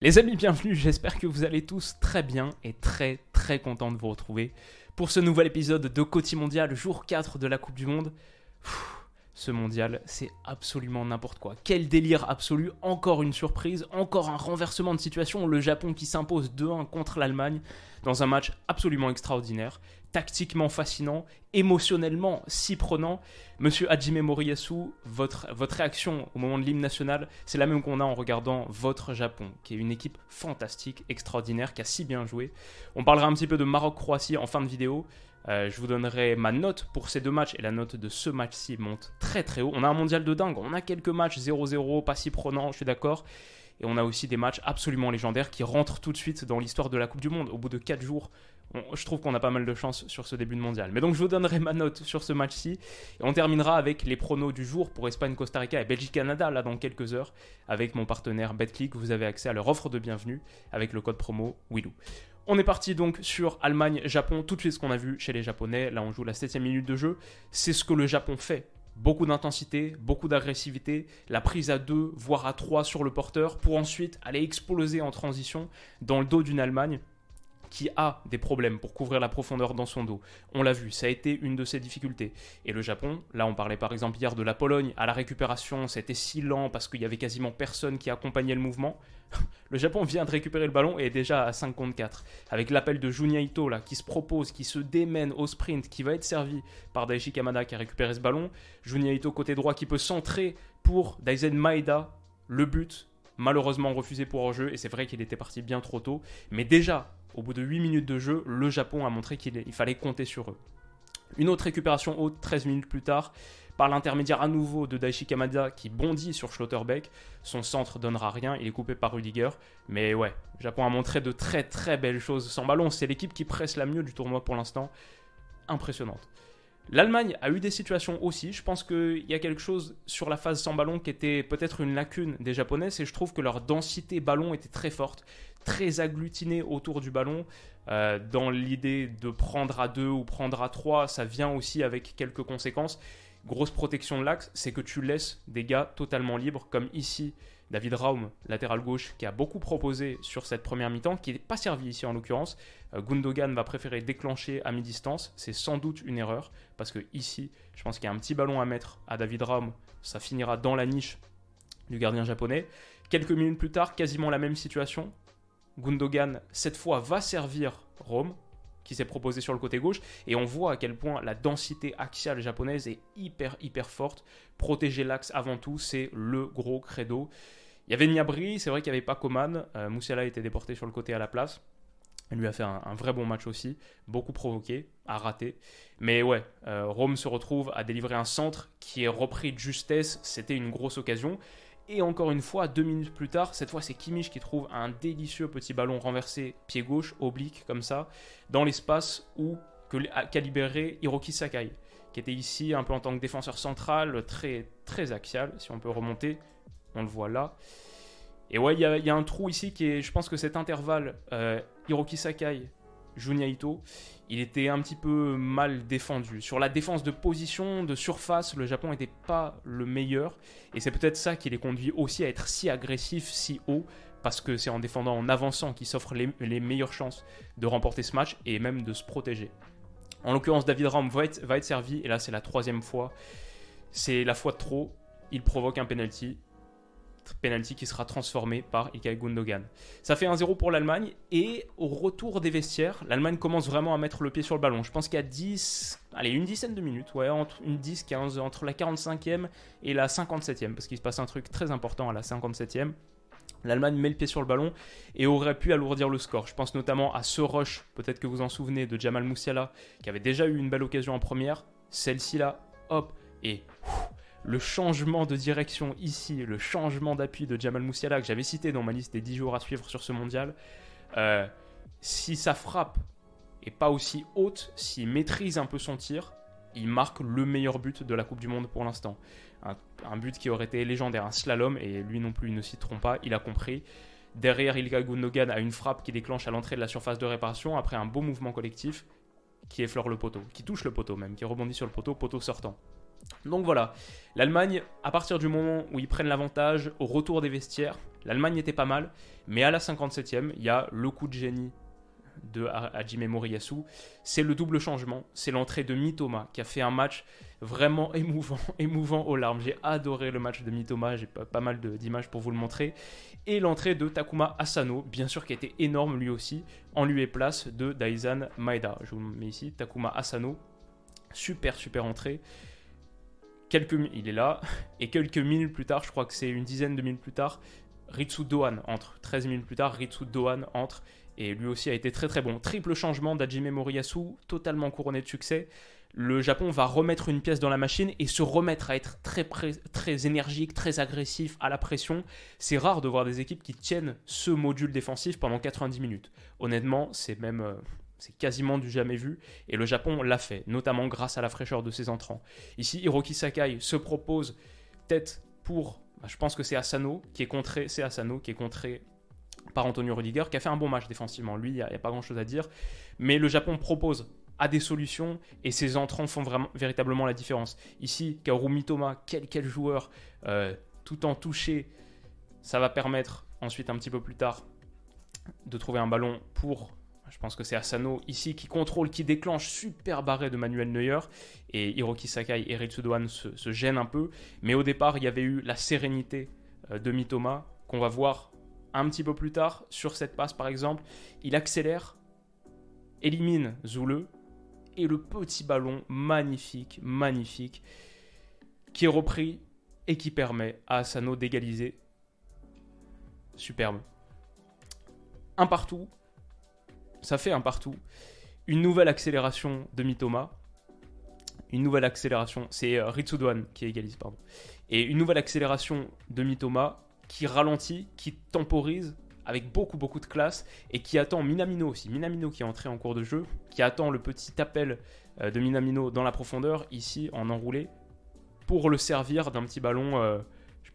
Les amis, bienvenue, j'espère que vous allez tous très bien et très très content de vous retrouver pour ce nouvel épisode de Côté Mondial, jour 4 de la Coupe du Monde. Ce mondial, c'est absolument n'importe quoi. Quel délire absolu, encore une surprise, encore un renversement de situation, le Japon qui s'impose 2-1 contre l'Allemagne dans un match absolument extraordinaire, tactiquement fascinant, émotionnellement si prenant. Monsieur Hajime Moriyasu, votre, votre réaction au moment de l'hymne national, c'est la même qu'on a en regardant votre Japon, qui est une équipe fantastique, extraordinaire, qui a si bien joué. On parlera un petit peu de Maroc-Croatie en fin de vidéo. Euh, je vous donnerai ma note pour ces deux matchs et la note de ce match-ci monte très très haut. On a un mondial de dingue, on a quelques matchs 0-0, pas si prenants, je suis d'accord. Et on a aussi des matchs absolument légendaires qui rentrent tout de suite dans l'histoire de la Coupe du Monde. Au bout de 4 jours, je trouve qu'on a pas mal de chance sur ce début de mondial. Mais donc je vous donnerai ma note sur ce match-ci. Et on terminera avec les pronos du jour pour Espagne, Costa Rica et Belgique-Canada, là dans quelques heures. Avec mon partenaire BetClick, vous avez accès à leur offre de bienvenue avec le code promo WILOU. On est parti donc sur Allemagne-Japon, tout de suite ce qu'on a vu chez les Japonais. Là, on joue la 7 minute de jeu. C'est ce que le Japon fait. Beaucoup d'intensité, beaucoup d'agressivité, la prise à 2, voire à 3 sur le porteur, pour ensuite aller exploser en transition dans le dos d'une Allemagne qui a des problèmes pour couvrir la profondeur dans son dos. On l'a vu, ça a été une de ses difficultés. Et le Japon, là on parlait par exemple hier de la Pologne, à la récupération c'était si lent parce qu'il y avait quasiment personne qui accompagnait le mouvement. Le Japon vient de récupérer le ballon et est déjà à 5 contre 4. Avec l'appel de Junya Ito là, qui se propose, qui se démène au sprint, qui va être servi par Daichi Kamada qui a récupéré ce ballon. Junya Ito côté droit qui peut centrer pour Daizen Maeda. Le but, malheureusement refusé pour hors-jeu, et c'est vrai qu'il était parti bien trop tôt. Mais déjà, au bout de 8 minutes de jeu, le Japon a montré qu'il il fallait compter sur eux. Une autre récupération haute 13 minutes plus tard, par l'intermédiaire à nouveau de Daichi Kamada qui bondit sur Schlotterbeck. Son centre donnera rien, il est coupé par Rudiger. Mais ouais, Japon a montré de très très belles choses sans ballon. C'est l'équipe qui presse la mieux du tournoi pour l'instant. Impressionnante. L'Allemagne a eu des situations aussi. Je pense qu'il y a quelque chose sur la phase sans ballon qui était peut-être une lacune des Japonais. Et je trouve que leur densité ballon était très forte, très agglutinée autour du ballon. Euh, dans l'idée de prendre à deux ou prendre à trois, ça vient aussi avec quelques conséquences. Grosse protection de l'axe, c'est que tu laisses des gars totalement libres, comme ici David Raum, latéral gauche, qui a beaucoup proposé sur cette première mi-temps, qui n'est pas servi ici en l'occurrence. Euh, Gundogan va préférer déclencher à mi-distance. C'est sans doute une erreur, parce que ici, je pense qu'il y a un petit ballon à mettre à David Raum. Ça finira dans la niche du gardien japonais. Quelques minutes plus tard, quasiment la même situation. Gundogan, cette fois, va servir Rome, qui s'est proposé sur le côté gauche, et on voit à quel point la densité axiale japonaise est hyper, hyper forte. Protéger l'axe avant tout, c'est le gros credo. Il y avait Niabri, c'est vrai qu'il n'y avait pas Coman. Euh, Moussiala était déporté sur le côté à la place. Il lui a fait un, vrai bon match aussi, beaucoup provoqué, a raté. Mais ouais, euh, Rome se retrouve à délivrer un centre qui est repris de justesse. C'était une grosse occasion. Et encore une fois, deux minutes plus tard, cette fois c'est Kimmich qui trouve un délicieux petit ballon renversé pied gauche, oblique comme ça, dans l'espace où qu'a libéré Hiroki Sakai, qui était ici un peu en tant que défenseur central, très, très axial, si on peut remonter, on le voit là. Et ouais, il y, a- un trou ici qui est, je pense que cet intervalle, euh, Hiroki Sakai, Junya Ito, il était un petit peu mal défendu. Sur la défense de position, de surface, le Japon n'était pas le meilleur. Et c'est peut-être ça qui les conduit aussi à être si agressifs, si haut, parce que c'est en défendant, en avançant, qu'ils s'offrent les, les meilleures chances de remporter ce match et même de se protéger. En l'occurrence, David Raum va être, va être servi, et là c'est la troisième fois. C'est la fois de trop, il provoque un penalty. Penalty qui sera transformé par Ilkay Gundogan. Ça fait 1-0 pour l'Allemagne, et au retour des vestiaires, l'Allemagne commence vraiment à mettre le pied sur le ballon. Je pense a 10, allez, une dizaine de minutes, ouais, entre une 10, 15, entre la 45e et la 57e, parce qu'il se passe un truc très important à la 57e. L'Allemagne met le pied sur le ballon et aurait pu alourdir le score. Je pense notamment à ce rush, peut-être que vous en souvenez, de Jamal Moussiala, qui avait déjà eu une belle occasion en première. Celle-ci là, hop, et le changement de direction ici, le changement d'appui de Jamal Moussiala que j'avais cité dans ma liste des 10 jours à suivre sur ce mondial, euh, si sa frappe est pas aussi haute, s'il maîtrise un peu son tir, il marque le meilleur but de la Coupe du Monde pour l'instant. Un, but qui aurait été légendaire, un slalom, et lui non plus, il ne s'y trompe pas, il a compris. Derrière, Ilga Gundogan a une frappe qui déclenche à l'entrée de la surface de réparation après un beau mouvement collectif qui effleure le poteau, qui touche le poteau même, qui rebondit sur le poteau, poteau sortant. Donc voilà, l'Allemagne, à partir du moment où ils prennent l'avantage au retour des vestiaires, l'Allemagne était pas mal, mais à la 57e, il y a le coup de génie de Hajime Moriyasu, c'est le double changement, c'est l'entrée de Mitoma qui a fait un match vraiment émouvant, émouvant aux larmes. J'ai adoré le match de Mitoma, j'ai pas, mal d'images pour vous le montrer. Et l'entrée de Takuma Asano, bien sûr qui a été énorme lui aussi, en lieu et place de Daizan Maeda. Je vous mets ici, Takuma Asano, super super entrée il est là, et quelques minutes plus tard, je crois que c'est une dizaine de minutes plus tard, Ritsu Dohan entre. 13 minutes plus tard, Ritsu Dohan entre, et lui aussi a été très très bon. Triple changement d'Ajime Moriyasu, totalement couronné de succès. Le Japon va remettre une pièce dans la machine et se remettre à être très, très énergique, très agressif, à la pression. C'est rare de voir des équipes qui tiennent ce module défensif pendant 90 minutes. Honnêtement, c'est même... C'est quasiment du jamais vu. Et le Japon l'a fait, notamment grâce à la fraîcheur de ses entrants. Ici, Hiroki Sakai se propose tête pour. Bah, je pense que c'est Asano qui est contré. C'est Asano qui est contré par Antonio Rudiger, qui a fait un bon match défensivement. Lui, il n'y a, pas grand chose à dire. Mais le Japon propose à des solutions et ses entrants font vraiment, véritablement la différence. Ici, Kaoru Mitoma, quel, quel joueur, euh, tout en touché, ça va permettre ensuite un petit peu plus tard de trouver un ballon pour je pense que c'est Asano ici qui contrôle, qui déclenche super barré de Manuel Neuer. Et Hiroki Sakai et Ritsudoan se, se gênent un peu. Mais au départ, il y avait eu la sérénité euh, de Mitoma qu'on va voir un petit peu plus tard sur cette passe par exemple. Il accélère, élimine Zule. Et le petit ballon magnifique, magnifique, qui est repris et qui permet à Asano d'égaliser. Superbe. Un partout, ça fait un partout. Une nouvelle accélération de Mitoma. Une nouvelle accélération, c'est euh, Ritsudoan qui égalise, pardon. Et une nouvelle accélération de Mitoma qui ralentit, qui temporise avec beaucoup beaucoup de classe et qui attend Minamino aussi. Minamino qui est entré en cours de jeu, qui attend le petit appel euh, de Minamino dans la profondeur, ici en enroulé, pour le servir d'un petit ballon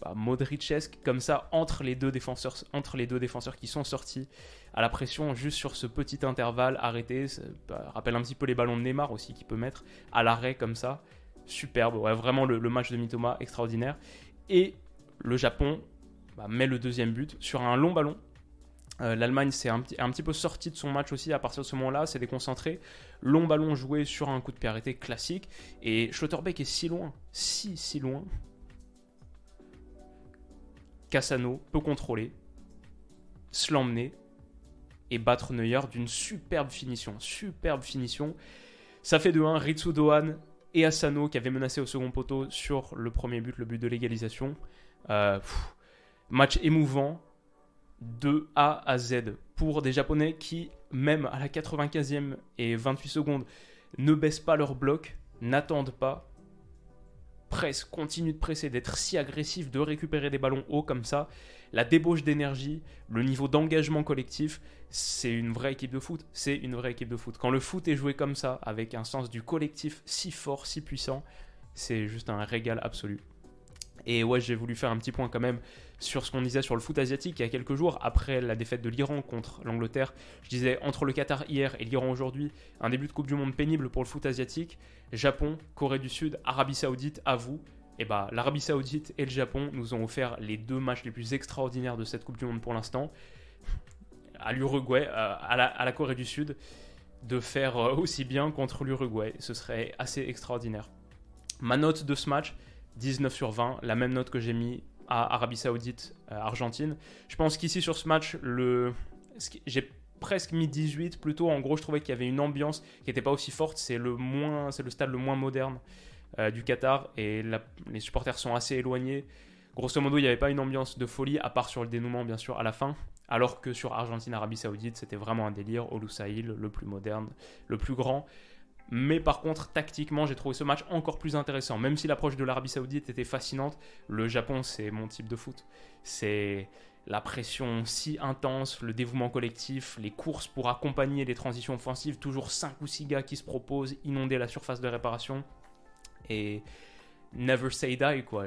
pas, Modricesque, comme ça, entre les, deux défenseurs, entre les deux défenseurs qui sont sortis à la pression, juste sur ce petit intervalle arrêté. Ça rappelle un petit peu les ballons de Neymar aussi qu'il peut mettre à l'arrêt comme ça. Superbe, vraiment le, match de Mitoma extraordinaire. Et le Japon bah, met le deuxième but sur un long ballon. Euh, L'Allemagne s'est un, un, petit peu sortie de son match aussi à partir de ce moment-là, s'est déconcentré. Long ballon joué sur un coup de pied arrêté classique. Et Schlotterbeck est si loin, si si loin, Cassano peut contrôler, se l'emmener et battre Neuer d'une superbe finition. Superbe finition. Ça fait de 1 Ritsu Dohan et Asano qui avaient menacé au second poteau sur le premier but, le but de l'égalisation. Euh, match émouvant de A à Z pour des Japonais qui, même à la 95e et 28 secondes, ne baissent pas leur bloc, n'attendent pas, presse, continue de presser, d'être si agressif, de récupérer des ballons hauts comme ça, la débauche d'énergie, le niveau d'engagement collectif, c'est une vraie équipe de foot. C'est une vraie équipe de foot. Quand le foot est joué comme ça, avec un sens du collectif si fort, si puissant, c'est juste un régal absolu. Et ouais, j'ai voulu faire un petit point quand même sur ce qu'on disait sur le foot asiatique il y a quelques jours, après la défaite de l'Iran contre l'Angleterre. Je disais, entre le Qatar hier et l'Iran aujourd'hui, un début de Coupe du Monde pénible pour le foot asiatique. Japon, Corée du Sud, Arabie Saoudite, à vous. Et bah, l'Arabie Saoudite et le Japon nous ont offert les deux matchs les plus extraordinaires de cette Coupe du Monde pour l'instant. À l'Uruguay, euh, à la, à la Corée du Sud, de faire euh, aussi bien contre l'Uruguay. Ce serait assez extraordinaire. Ma note de ce match, 19 sur 20, la même note que j'ai mis Arabie Saoudite, euh, Argentine. Je pense qu'ici sur ce match, le... j'ai presque mis 18 plutôt. En gros, je trouvais qu'il y avait une ambiance qui n'était pas aussi forte. C'est le, moins... le stade le moins moderne euh, du Qatar et les supporters sont assez éloignés. Grosso modo, il n'y avait pas une ambiance de folie, à part sur le dénouement, bien sûr, à la fin. Alors que sur Argentine-Arabie Saoudite, c'était vraiment un délire. Olusail, le plus moderne, le plus grand. Mais par contre, tactiquement, j'ai trouvé ce match encore plus intéressant. Même si l'approche de l'Arabie Saoudite était fascinante, le Japon, c'est mon type de foot. C'est la pression si intense, le dévouement collectif, les courses pour accompagner les transitions offensives, toujours 5 ou 6 gars qui se proposent, inonder la surface de réparation. Et never say die, quoi.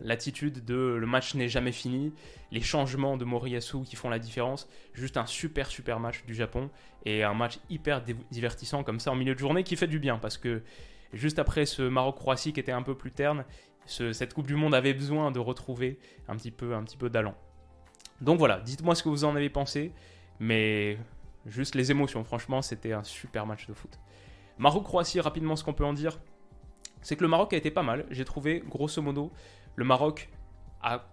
L'attitude de le match n'est jamais fini, les changements de Moriyasu qui font la différence. Juste un super, super match du Japon et un match hyper divertissant comme ça en milieu de journée qui fait du bien parce que juste après ce Maroc-Croatie qui était un peu plus terne, cette Coupe du Monde avait besoin de retrouver un petit peu, un petit peu d'allant. Donc voilà, dites-moi ce que vous en avez pensé, mais juste les émotions, franchement, c'était un super match de foot. Maroc-Croatie, rapidement, ce qu'on peut en dire, c'est que le Maroc a été pas mal. J'ai trouvé, grosso modo, le Maroc a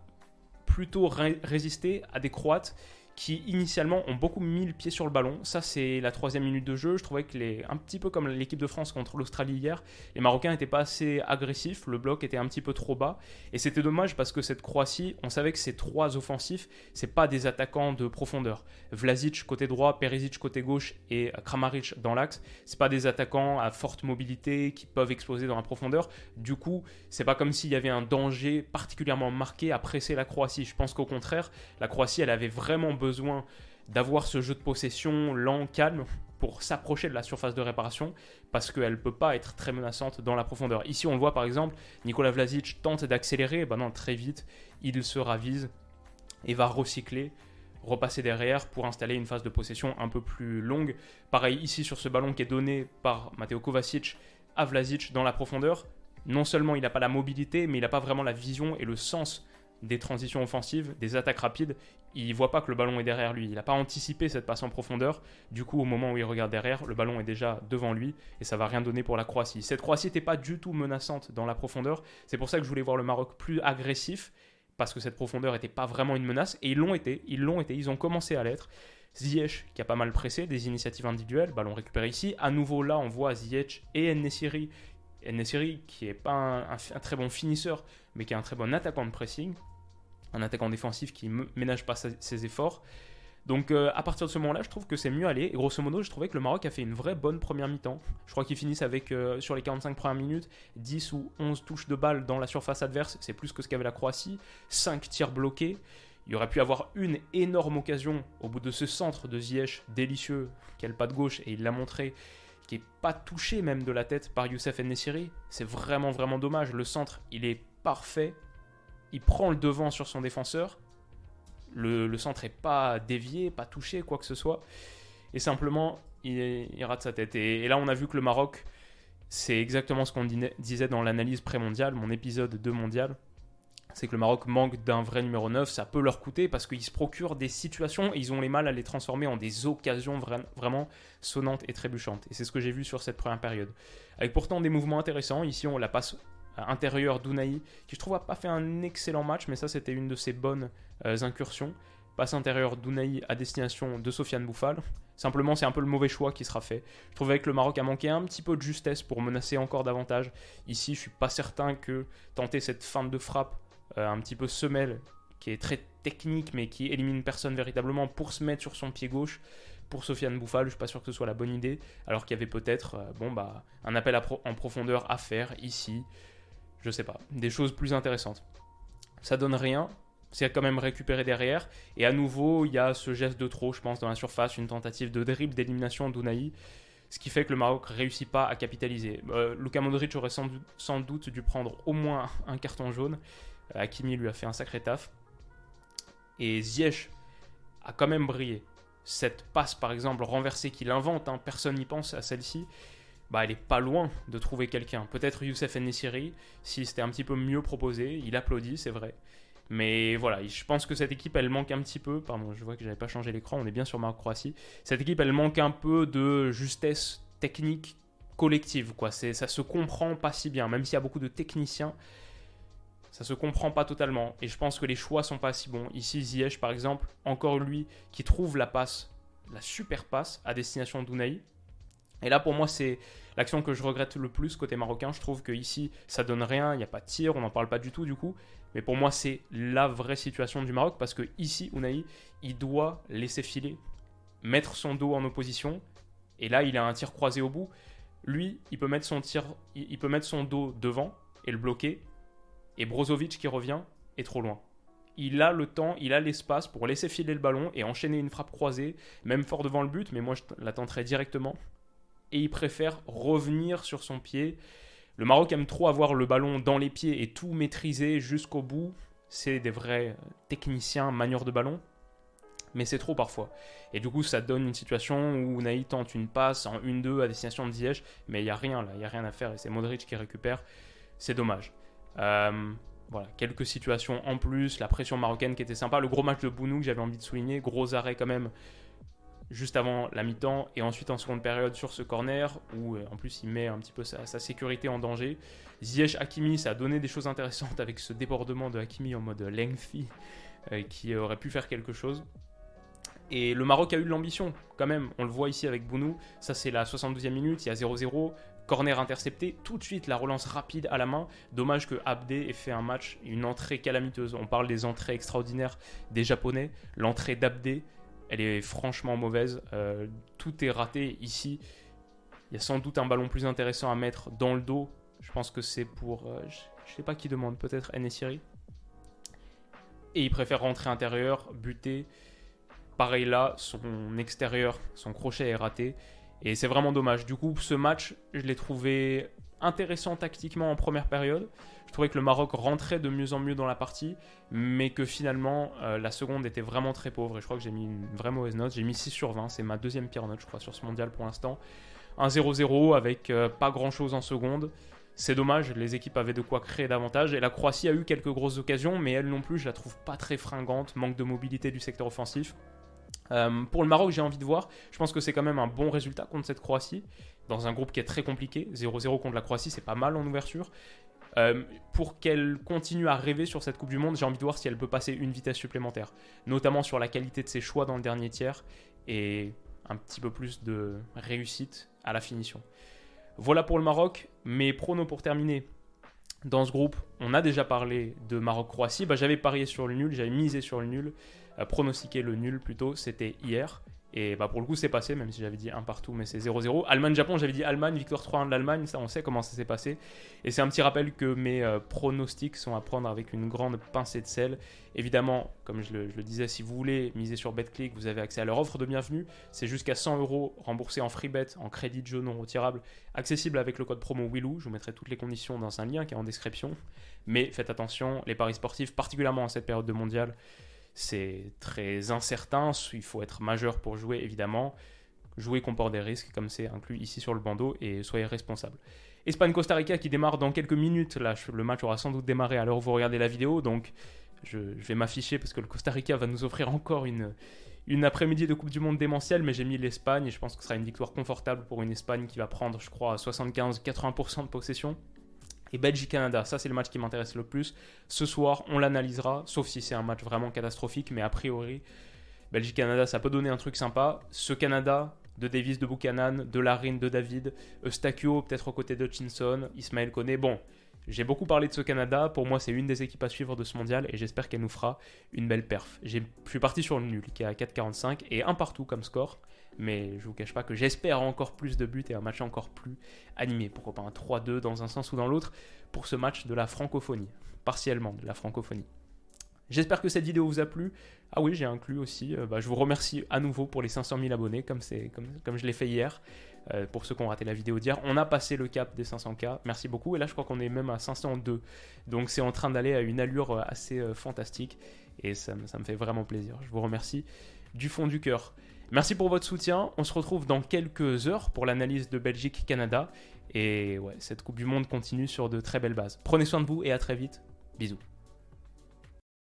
plutôt résisté à des Croates qui initialement ont beaucoup mis le pied sur le ballon. Ça, c'est la troisième minute de jeu. Je trouvais que les, un petit peu comme l'équipe de France contre l'Australie hier, les Marocains n'étaient pas assez agressifs, le bloc était un petit peu trop bas. Et c'était dommage parce que cette Croatie, on savait que ces trois offensifs, c'est pas des attaquants de profondeur. Vlasic côté droit, Perisic côté gauche et Kramaric dans l'axe, c'est pas des attaquants à forte mobilité qui peuvent exploser dans la profondeur. Du coup, c'est pas comme s'il y avait un danger particulièrement marqué à presser la Croatie. Je pense qu'au contraire, la Croatie, elle avait vraiment besoin besoin d'avoir ce jeu de possession lent, calme, pour s'approcher de la surface de réparation, parce qu'elle ne peut pas être très menaçante dans la profondeur. Ici, on le voit par exemple, Nicolas Vlasic tente d'accélérer, ben non, très vite, il se ravise et va recycler, repasser derrière pour installer une phase de possession un peu plus longue. Pareil ici sur ce ballon qui est donné par Mateo Kovacic à Vlasic dans la profondeur. Non seulement il n'a pas la mobilité, mais il n'a pas vraiment la vision et le sens des transitions offensives, des attaques rapides, il voit pas que le ballon est derrière lui. Il n'a pas anticipé cette passe en profondeur. Du coup, au moment où il regarde derrière, le ballon est déjà devant lui et ça va rien donner pour la Croatie. Cette Croatie n'était pas du tout menaçante dans la profondeur. C'est pour ça que je voulais voir le Maroc plus agressif parce que cette profondeur n'était pas vraiment une menace et ils l'ont été. Ils l'ont été. Ils ont commencé à l'être. Ziyech qui a pas mal pressé, des initiatives individuelles, ballon récupéré ici. À nouveau là, on voit Ziyech et Nesiri. Nesiri qui est pas un très bon finisseur, mais qui est un très bon attaquant de pressing un attaquant défensif qui ne ménage pas ses efforts. Donc euh, à partir de ce moment-là, je trouve que c'est mieux allé. Et grosso modo, je trouvais que le Maroc a fait une vraie bonne première mi-temps. Je crois qu'ils finissent avec, euh, sur les 45 premières minutes, 10 ou 11 touches de balle dans la surface adverse. C'est plus que ce qu'avait la Croatie. 5 tirs bloqués. Il y aurait pu avoir une énorme occasion au bout de ce centre de Ziyech, délicieux, le pas de gauche, et il l'a montré, qui est pas touché même de la tête par Youssef Nessiri. C'est vraiment, vraiment dommage. Le centre, il est parfait il prend le devant sur son défenseur. Le, centre est pas dévié, pas touché, quoi que ce soit. Et simplement, il, rate sa tête. Et, là, on a vu que le Maroc, c'est exactement ce qu'on disait dans l'analyse pré-mondiale, mon épisode 2 mondial. C'est que le Maroc manque d'un vrai numéro 9. Ça peut leur coûter parce qu'ils se procurent des situations et ils ont les mal à les transformer en des occasions vraiment sonnantes et trébuchantes. Et c'est ce que j'ai vu sur cette première période. Avec pourtant des mouvements intéressants. Ici, on la passe euh, intérieur d'Unai, qui je trouve n'a pas fait un excellent match, mais ça c'était une de ses bonnes euh, incursions. Passe intérieur d'Unai à destination de Sofiane Bouffal. Simplement, c'est un peu le mauvais choix qui sera fait. Je trouvais que le Maroc a manqué un petit peu de justesse pour menacer encore davantage. Ici, je suis pas certain que tenter cette feinte de frappe un petit peu semelle, qui est très technique mais qui élimine personne véritablement pour se mettre sur son pied gauche, pour Sofiane Bouffal, je suis pas sûr que ce soit la bonne idée, alors qu'il y avait peut-être bon, bah, un appel en profondeur à faire ici je sais pas, des choses plus intéressantes. Ça donne rien, c'est quand même récupéré derrière. Et à nouveau, il y a ce geste de trop, je pense, dans la surface, une tentative de dribble d'élimination d'Ounaï, ce qui fait que le Maroc réussit pas à capitaliser. Euh, Luka Modric aurait sans, doute dû prendre au moins un carton jaune. Euh, Hakimi lui a fait un sacré taf. Et Ziyech a quand même brillé. Cette passe, par exemple, renversée qu'il invente, hein, personne n'y pense à celle-ci bah, elle est pas loin de trouver quelqu'un. Peut-être Youssef Nessiri, si c'était un petit peu mieux proposé, il applaudit, c'est vrai. Mais voilà, je pense que cette équipe, elle manque un petit peu. Pardon, je vois que j'avais pas changé l'écran, on est bien sur Maroc-Croatie. Cette équipe, elle manque un peu de justesse technique collective, quoi. Ça se comprend pas si bien, même s'il y a beaucoup de techniciens. Ça se comprend pas totalement. Et je pense que les choix sont pas si bons. Ici, Ziyech, par exemple, encore lui, qui trouve la passe, la super passe à destination d'Unai et là, pour moi, c'est l'action que je regrette le plus côté marocain. Je trouve qu'ici, ça donne rien, il n'y a pas de tir, on n'en parle pas du tout du coup. Mais pour moi, c'est la vraie situation du Maroc parce que ici, Unai, il doit laisser filer, mettre son dos en opposition. Et là, il a un tir croisé au bout. Lui, il peut mettre son tir, il peut mettre son dos devant et le bloquer. Et Brozovic qui revient est trop loin. Il a le temps, il a l'espace pour laisser filer le ballon et enchaîner une frappe croisée, même fort devant le but, mais moi je la tenterai directement. Et il préfère revenir sur son pied. Le Maroc aime trop avoir le ballon dans les pieds et tout maîtriser jusqu'au bout. C'est des vrais techniciens, manieurs de ballon mais c'est trop parfois. Et du coup, ça donne une situation où Naï tente une passe en 1-2 à destination de Ziyech, mais il n'y a rien là, il n'y a rien à faire et c'est Modric qui récupère. C'est dommage. Euh, voilà, quelques situations en plus, la pression marocaine qui était sympa, le gros match de Bounou que j'avais envie de souligner, gros arrêt quand même juste avant la mi-temps et ensuite en seconde période sur ce corner où euh, en plus il met un petit peu sa, sécurité en danger. Ziyech Hakimi, ça a donné des choses intéressantes avec ce débordement de Hakimi en mode lengthy euh, qui aurait pu faire quelque chose. Et le Maroc a eu de l'ambition, quand même. On le voit ici avec Bounou. Ça, c'est la 72e minute. Il y a 0-0. Corner intercepté. Tout de suite, la relance rapide à la main. Dommage que Abdé ait fait un match, une entrée calamiteuse. On parle des entrées extraordinaires des Japonais. L'entrée d'Abdé, elle est franchement mauvaise. Euh, tout est raté ici. Il y a sans doute un ballon plus intéressant à mettre dans le dos. Je pense que c'est pour. Euh, je ne sais pas qui demande. Peut-être Enesiri. Et il préfère rentrer intérieur, buter. Pareil là, son extérieur, son crochet est raté. Et c'est vraiment dommage. Du coup, ce match, je l'ai trouvé intéressant tactiquement en première période. Je trouvais que le Maroc rentrait de mieux en mieux dans la partie, mais que finalement, euh, la seconde était vraiment très pauvre. Et je crois que j'ai mis une vraie mauvaise note. J'ai mis 6 sur 20. C'est ma deuxième pire note, je crois, sur ce mondial pour l'instant. Un 0-0 avec euh, pas grand-chose en seconde. C'est dommage, les équipes avaient de quoi créer davantage. Et la Croatie a eu quelques grosses occasions, mais elle non plus, je la trouve pas très fringante. Manque de mobilité du secteur offensif. Euh, pour le Maroc, j'ai envie de voir. Je pense que c'est quand même un bon résultat contre cette Croatie. Dans un groupe qui est très compliqué. 0-0 contre la Croatie, c'est pas mal en ouverture. Euh, pour qu'elle continue à rêver sur cette Coupe du Monde, j'ai envie de voir si elle peut passer une vitesse supplémentaire. Notamment sur la qualité de ses choix dans le dernier tiers et un petit peu plus de réussite à la finition. Voilà pour le Maroc. Mes pronos pour terminer. Dans ce groupe, on a déjà parlé de Maroc-Croatie. Bah, j'avais parié sur le nul, j'avais misé sur le nul. Euh, pronostiqué le nul plutôt, c'était hier. Et bah pour le coup, c'est passé, même si j'avais dit un partout, mais c'est 0-0. Allemagne-Japon, j'avais dit Allemagne, victoire 3-1 de l'Allemagne, ça on sait comment ça s'est passé. Et c'est un petit rappel que mes euh, pronostics sont à prendre avec une grande pincée de sel. Évidemment, comme je le, disais, si vous voulez miser sur BetClick, vous avez accès à leur offre de bienvenue. C'est jusqu'à 100 euros remboursés en free bet, en crédit de jeu non retirable, accessible avec le code promo WILOU. Je vous mettrai toutes les conditions dans un lien qui est en description. Mais faites attention, les paris sportifs, particulièrement en cette période de mondial, c'est très incertain, il faut être majeur pour jouer évidemment. Jouer comporte des risques, comme c'est inclus ici sur le bandeau, et soyez responsable. Espagne-Costa Rica qui démarre dans quelques minutes. Là, le match aura sans doute démarré à l'heure où vous regardez la vidéo, donc je, vais m'afficher parce que le Costa Rica va nous offrir encore une, une après-midi de Coupe du Monde démentielle, mais j'ai mis l'Espagne et je pense que ce sera une victoire confortable pour une Espagne qui va prendre, je crois, 75-80% de possession et Belgique-Canada. Ça, c'est le match qui m'intéresse le plus. Ce soir, on l'analysera, sauf si c'est un match vraiment catastrophique, mais a priori, Belgique-Canada, ça peut donner un truc sympa. Ce Canada, de Davis, de Buchanan, de Larine, de David, Eustachio, peut-être aux côtés de Hutchinson, Ismaël Koné. Bon, j'ai beaucoup parlé de ce Canada. Pour moi, c'est une des équipes à suivre de ce mondial et j'espère qu'elle nous fera une belle perf. Je suis parti sur le nul qui est à 4,45 et un partout comme score. Mais je vous cache pas que j'espère encore plus de buts et un match encore plus animé. Pourquoi pas un 3-2 dans un sens ou dans l'autre pour ce match de la francophonie. Partiellement de la francophonie. J'espère que cette vidéo vous a plu. Ah oui, j'ai inclus aussi. Euh, bah, je vous remercie à nouveau pour les 500 000 abonnés, comme, je l'ai fait hier. Euh, pour ceux qui ont raté la vidéo d'hier, on a passé le cap des 500K. Merci beaucoup. Et là, je crois qu'on est même à 502. Donc, c'est en train d'aller à une allure euh, assez fantastique. Et ça, ça me fait vraiment plaisir. Je vous remercie du fond du cœur. Merci pour votre soutien. On se retrouve dans quelques heures pour l'analyse de Belgique-Canada. Et cette Coupe du Monde continue sur de très belles bases. Prenez soin de vous et à très vite. Bisous.